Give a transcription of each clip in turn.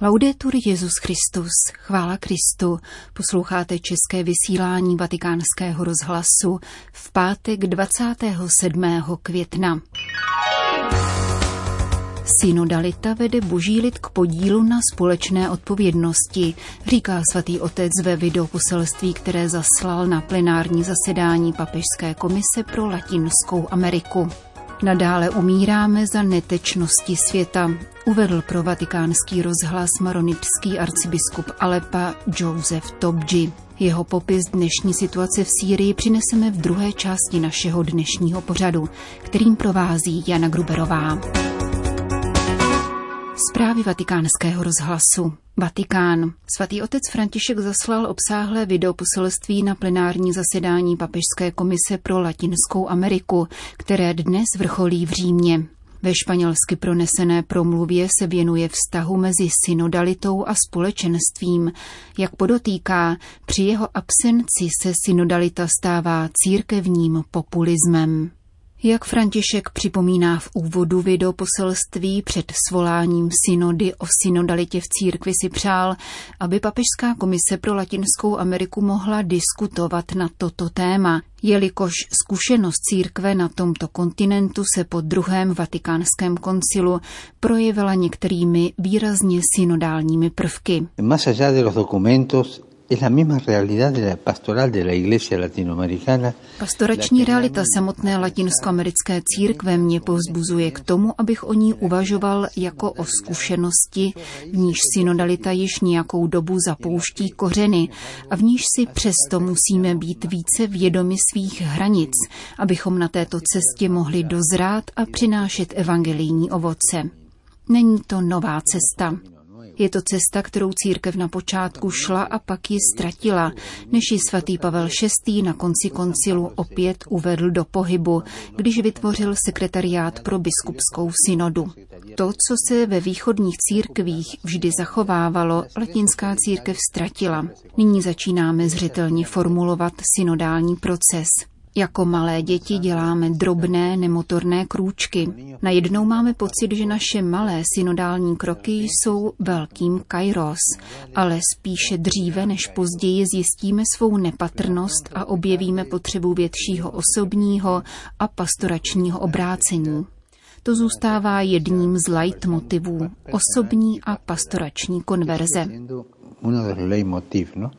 Laudetur Jezus Christus, chvála Kristu, posloucháte české vysílání vatikánského rozhlasu v pátek 27. května. Synodalita vede boží lid k podílu na společné odpovědnosti, říká svatý otec ve videoposelství, které zaslal na plenární zasedání Papežské komise pro Latinskou Ameriku. Nadále umíráme za netečnosti světa, uvedl pro vatikánský rozhlas maronitský arcibiskup Alepa Joseph Tobji. Jeho popis dnešní situace v Sýrii přineseme v druhé části našeho dnešního pořadu, kterým provází Jana Gruberová. Zprávy vatikánského rozhlasu. Vatikán. Svatý otec František zaslal obsáhlé videoposelství na plenární zasedání Papežské komise pro Latinskou Ameriku, které dnes vrcholí v Římě. Ve španělsky pronesené promluvě se věnuje vztahu mezi synodalitou a společenstvím. Jak podotýká, při jeho absenci se synodalita stává církevním populismem. Jak František připomíná v úvodu video poselství před svoláním synody o synodalitě v církvi si přál, aby Papežská komise pro Latinskou Ameriku mohla diskutovat na toto téma, jelikož zkušenost církve na tomto kontinentu se po druhém vatikánském koncilu projevila některými výrazně synodálními prvky. Más allá de los documentos Es la misma realidad de la pastoral de la iglesia latinoamericana. Pastorační realita samotné latinskoamerické církve mě povzbuzuje k tomu, abych o ní uvažoval jako o zkušenosti, v níž synodalita již nějakou dobu zapouští kořeny a v níž si přesto musíme být více vědomi svých hranic, abychom na této cestě mohli dozrát a přinášet evangelijní ovoce. Není to nová cesta. Je to cesta, kterou církev na počátku šla a pak ji ztratila, než ji svatý Pavel VI. na konci koncilu opět uvedl do pohybu, když vytvořil sekretariát pro biskupskou synodu. To, co se ve východních církvích vždy zachovávalo, latinská církev ztratila. Nyní začínáme zřetelně formulovat synodální proces. Jako malé děti děláme drobné nemotorné krůčky. Najednou máme pocit, že naše malé synodální kroky jsou velkým kairos, ale spíše dříve než později zjistíme svou nepatrnost a objevíme potřebu většího osobního a pastoračního obrácení. To zůstává jedním z leitmotivů osobní a pastorační konverze. ¿no?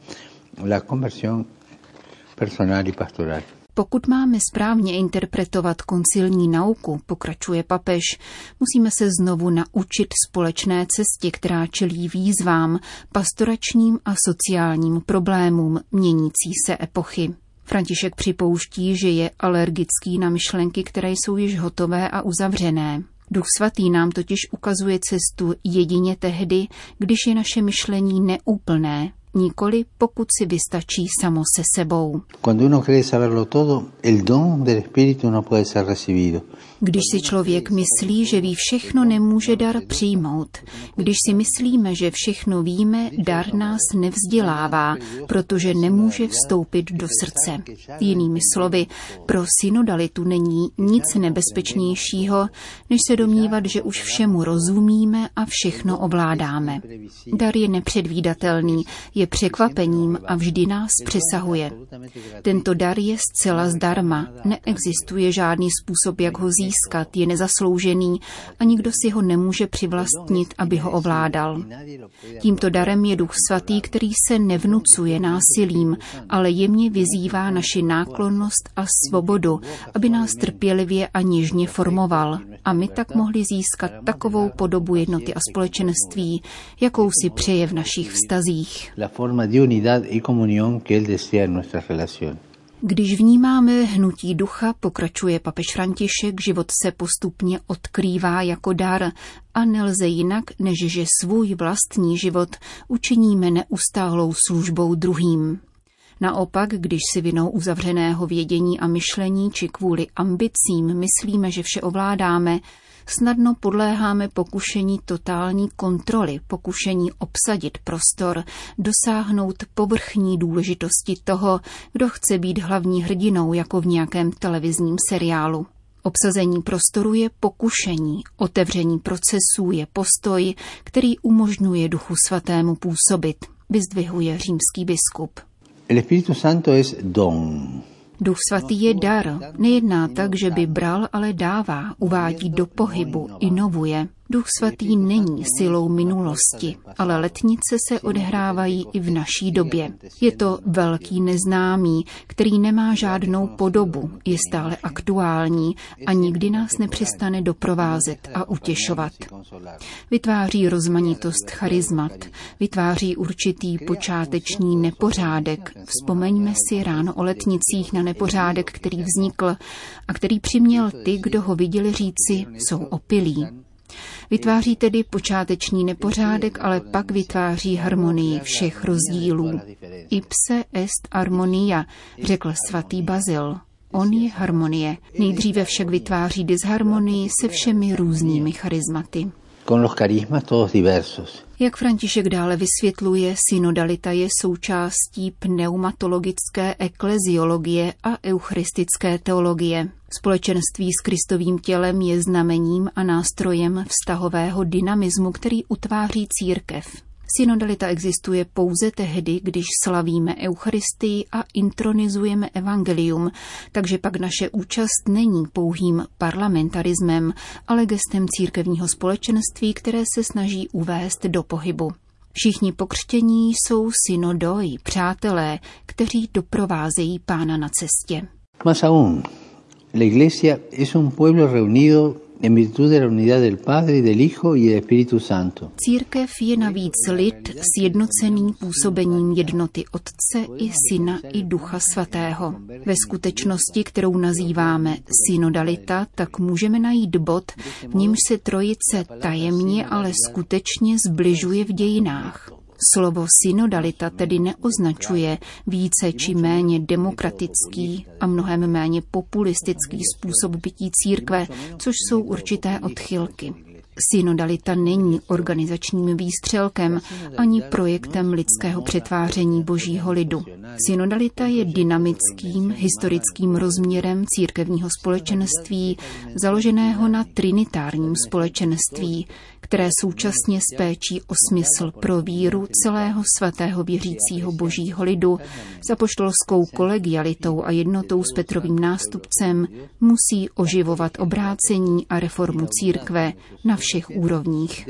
La conversión personal y pastoral. Pokud máme správně interpretovat koncilní nauku, pokračuje papež, musíme se znovu naučit společné cestě, která čelí výzvám, pastoračním a sociálním problémům měnící se epochy. František připouští, že je alergický na myšlenky, které jsou již hotové a uzavřené. Duch svatý nám totiž ukazuje cestu jedině tehdy, když je naše myšlení neúplné, nikoli pokud si vystačí samo se sebou. Když si člověk myslí, že ví všechno, nemůže dar přijmout. Když si myslíme, že všechno víme, dar nás nevzdělává, protože nemůže vstoupit do srdce. Jinými slovy, pro synodalitu není nic nebezpečnějšího, než se domnívat, že už všemu rozumíme a všechno ovládáme. Dar je nepředvídatelný, je překvapením a vždy nás přesahuje. Tento dar je zcela zdarma, neexistuje žádný způsob, jak ho získat, je nezasloužený a nikdo si ho nemůže přivlastnit, aby ho ovládal. Tímto darem je Duch Svatý, který se nevnucuje násilím, ale jemně vyzývá naši náklonnost a svobodu, aby nás trpělivě a něžně formoval a my tak mohli získat takovou podobu jednoty a společenství, jakou si přeje v našich vztazích forma de unidad y comunión que Él desea en nuestras relaciones. Když vnímáme hnutí ducha, pokračuje papež František, život se postupně odkrývá jako dar a nelze jinak, než že svůj vlastní život učiníme neustálou službou druhým. Naopak, když si vinou uzavřeného vědění a myšlení či kvůli ambicím myslíme, že vše ovládáme, snadno podléháme pokušení totální kontroly, pokušení obsadit prostor, dosáhnout povrchní důležitosti toho, kdo chce být hlavní hrdinou jako v nějakém televizním seriálu. Obsazení prostoru je pokušení, otevření procesů je postoj, který umožňuje Duchu Svatému působit, vyzdvihuje římský biskup. El Espíritu Santo es don. Duch svatý je dar. Nejedná tak, že by bral, ale dává, uvádí do pohybu, inovuje. Duch svatý není silou minulosti, ale letnice se odehrávají i v naší době. Je to velký neznámý, který nemá žádnou podobu, je stále aktuální a nikdy nás nepřestane doprovázet a utěšovat. Vytváří rozmanitost charizmat, vytváří určitý počáteční nepořádek. Vzpomeňme si ráno o letnicích na nepořádek, který vznikl a který přiměl ty, kdo ho viděli říci, jsou opilí. Vytváří tedy počáteční nepořádek, ale pak vytváří harmonii všech rozdílů. Ipse est harmonia, řekl svatý Bazil. On je harmonie. Nejdříve však vytváří disharmonii se všemi různými charizmaty. Con los carismas todos diversos. Jak František dále vysvětluje, synodalita je součástí pneumatologické ekleziologie a eucharistické teologie. Společenství s Kristovým tělem je znamením a nástrojem vztahového dynamismu, který utváří církev. Synodalita existuje pouze tehdy, když slavíme Eucharistii a intronizujeme evangelium, takže pak naše účast není pouhým parlamentarismem, ale gestem církevního společenství, které se snaží uvést do pohybu. Všichni pokřtění jsou synodoi, přátelé, kteří doprovázejí pána na cestě. Más aún, la iglesia es un pueblo reunido en virtud de la unidad del Padre, del Hijo y del Espíritu Santo. Církev je navíc lid sjednocený působením jednoty Otce i Syna i Ducha Svatého. Ve skutečnosti, kterou nazýváme synodalita, tak můžeme najít bod, v němž se trojice tajemně, ale skutečně zbližuje v dějinách. Slovo synodalita tedy neoznačuje více či méně demokratický a mnohem méně populistický způsob bytí církve, což jsou určité odchylky. Synodalita není organizačním výstřelkem ani projektem lidského přetváření božího lidu. Synodalita je dynamickým historickým rozměrem církevního společenství, založeného na trinitárním společenství, které současně s péčí o smysl pro víru celého svatého věřícího božího lidu za poštolskou kolegialitou a jednotou s Petrovým nástupcem musí oživovat obrácení a reformu církve na všech úrovních.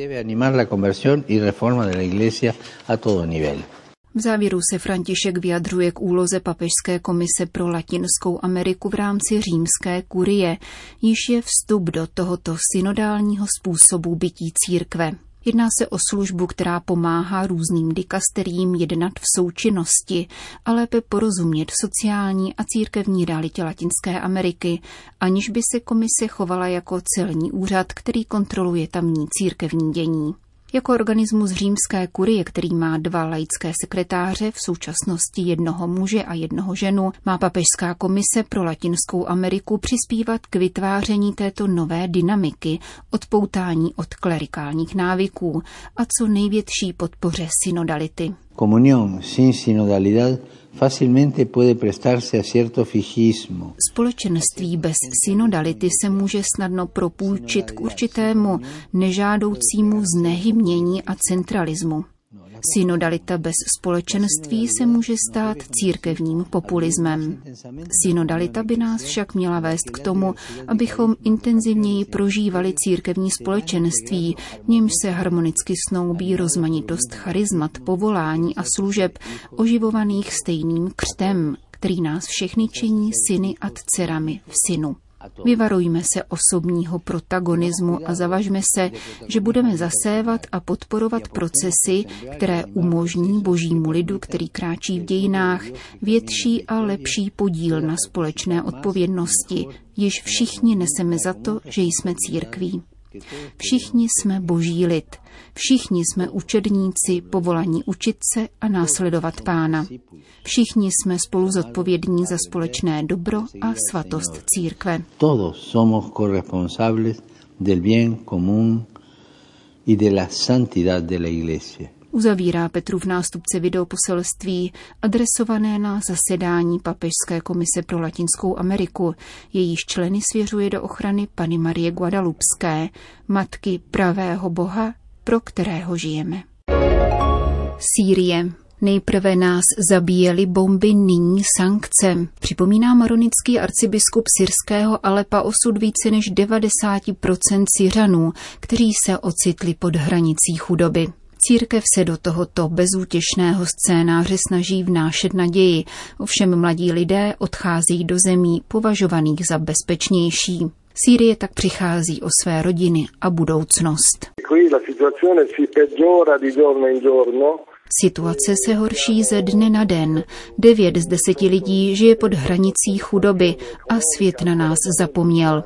V závěru se František vyjadřuje k úloze Papežské komise pro Latinskou Ameriku v rámci římské kurie, již je vstup do tohoto synodálního způsobu bytí církve. Jedná se o službu, která pomáhá různým dikasterím jednat v součinnosti a lépe porozumět sociální a církevní realitě Latinské Ameriky, aniž by se komise chovala jako celní úřad, který kontroluje tamní církevní dění. Jako organismus římské kurie, který má dva laické sekretáře, v současnosti jednoho muže a jednoho ženu, má papežská komise pro Latinskou Ameriku přispívat k vytváření této nové dynamiky, odpoutání od klerikálních návyků a co největší podpoře synodality. Comunión sin sinodalidad fácilmente puede prestarse a cierto fijismo. Společenství bez synodality se může snadno propůjčit k určitému nežádoucímu znehybnění a centralismu. Synodalita bez společenství se může stát církevním populismem. Synodalita by nás však měla vést k tomu, abychom intenzivněji prožívali církevní společenství, v němž se harmonicky snoubí rozmanitost charizmat, povolání a služeb, oživovaných stejným křtem, který nás všechny činí syny a dcerami v synu. Vyvarujme se osobního protagonismu a zavažme se, že budeme zasévat a podporovat procesy, které umožní božímu lidu, který kráčí v dějinách, větší a lepší podíl na společné odpovědnosti, již všichni neseme za to, že jsme církví. Všichni jsme boží lid, všichni jsme učedníci, povolaní učit se a následovat pána. Všichni jsme spolu zodpovědní za společné dobro a svatost církve. Todos somos corresponsables del bien común y de la santidad de la iglesia. Uzavírá Petrův nástupce videoposelství adresované na zasedání Papežské komise pro Latinskou Ameriku. Jejíž členy svěřuje do ochrany Pany Marie Guadalupské, matky pravého Boha, pro kterého žijeme. Sýrie. Nejprve nás zabíjeli bomby, nyní sankce. Připomíná maronický arcibiskup syrského Alepa osud více než 90% Syřanů, kteří se ocitli pod hranicí chudoby. Církev se do tohoto bezútěšného scénáře snaží vnášet naději, ovšem mladí lidé odchází do zemí považovaných za bezpečnější. Sýrie tak přichází o své rodiny a budoucnost. Situace se horší ze dne na den. Devět z deseti lidí žije pod hranicí chudoby a svět na nás zapomněl.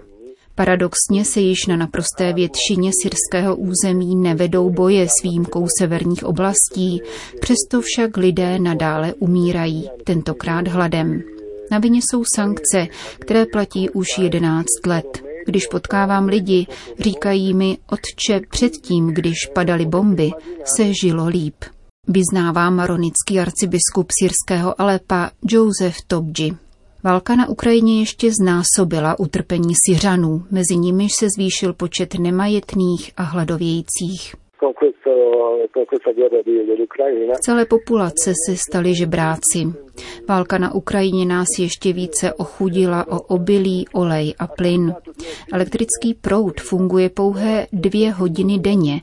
Paradoxně se již na naprosté většině syrského území nevedou boje s výjimkou severních oblastí, přesto však lidé nadále umírají, tentokrát hladem. Na vině jsou sankce, které platí už 11 let. Když potkávám lidi, říkají mi, otče, předtím, když padaly bomby, se žilo líp. Vyznává maronický arcibiskup syrského Alepa Joseph Tobji. Válka na Ukrajině ještě znásobila utrpení Syřanů, mezi nimiž se zvýšil počet nemajetných a hladovějících. V celé populace se stali žebráci. Válka na Ukrajině nás ještě více ochudila o obilí, olej a plyn. Elektrický proud funguje pouhé dvě hodiny denně.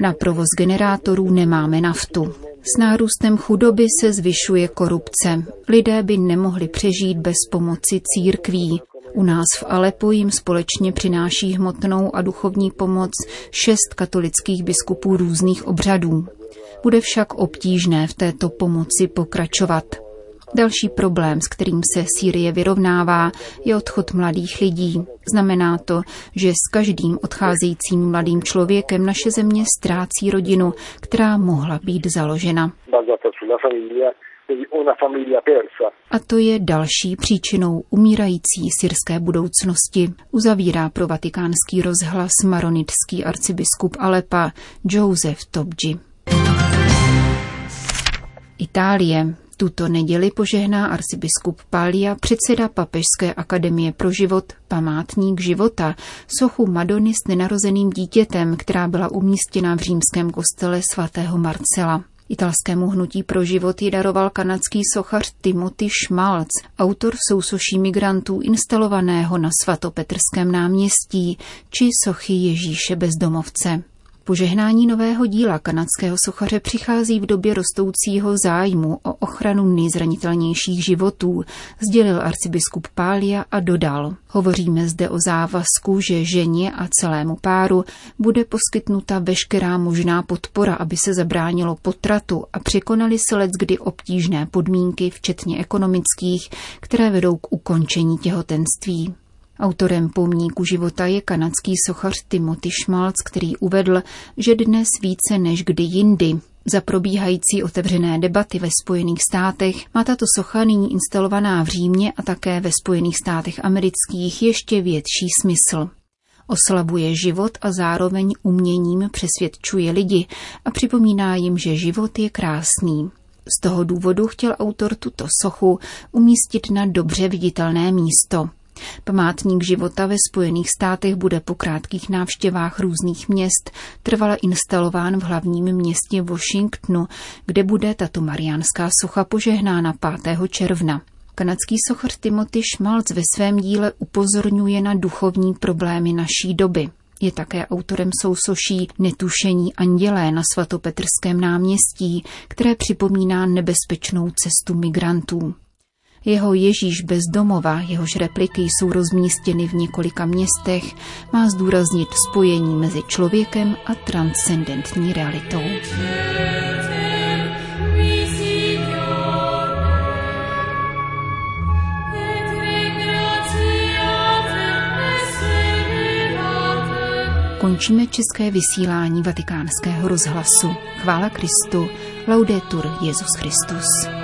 Na provoz generátorů nemáme naftu. S nárůstem chudoby se zvyšuje korupce. Lidé by nemohli přežít bez pomoci církví. U nás v Alepu jim společně přináší hmotnou a duchovní pomoc šest katolických biskupů různých obřadů. Bude však obtížné v této pomoci pokračovat. Další problém, s kterým se Sýrie vyrovnává, je odchod mladých lidí. Znamená to, že s každým odcházejícím mladým člověkem naše země ztrácí rodinu, která mohla být založena. A to je další příčinou umírající syrské budoucnosti, uzavírá pro vatikánský rozhlas maronitský arcibiskup Alepa Joseph Tobji. Itálie. Tuto neděli požehná arcibiskup Pália, předseda Papežské akademie pro život, památník života, sochu Madony s nenarozeným dítětem, která byla umístěna v římském kostele svatého Marcela. Italskému hnutí pro život ji daroval kanadský sochař Timothy Schmalz, autor sousoší migrantů instalovaného na svatopetrském náměstí, či sochy Ježíše bezdomovce. Požehnání nového díla kanadského sochaře přichází v době rostoucího zájmu o ochranu nejzranitelnějších životů, sdělil arcibiskup Pália a dodal. Hovoříme zde o závazku, že ženě a celému páru bude poskytnuta veškerá možná podpora, aby se zabránilo potratu a překonali se let kdy obtížné podmínky, včetně ekonomických, které vedou k ukončení těhotenství. Autorem pomníku života je kanadský sochař Timothy Schmalz, který uvedl, že dnes více než kdy jindy za probíhající otevřené debaty ve Spojených státech má tato socha nyní instalovaná v Římě a také ve Spojených státech amerických ještě větší smysl. Oslabuje život a zároveň uměním přesvědčuje lidi a připomíná jim, že život je krásný. Z toho důvodu chtěl autor tuto sochu umístit na dobře viditelné místo – Památník života ve Spojených státech bude po krátkých návštěvách různých měst trvale instalován v hlavním městě Washingtonu, kde bude tato mariánská socha požehnána 5. června. Kanadský sochař Timothy Schmalz ve svém díle upozorňuje na duchovní problémy naší doby. Je také autorem sousoší Netušení andělé na svatopetrském náměstí, které připomíná nebezpečnou cestu migrantů. Jeho Ježíš bez domova, jehož repliky jsou rozmístěny v několika městech, má zdůraznit spojení mezi člověkem a transcendentní realitou. Končíme české vysílání vatikánského rozhlasu. Chvála Kristu. Laudetur Jezus Christus.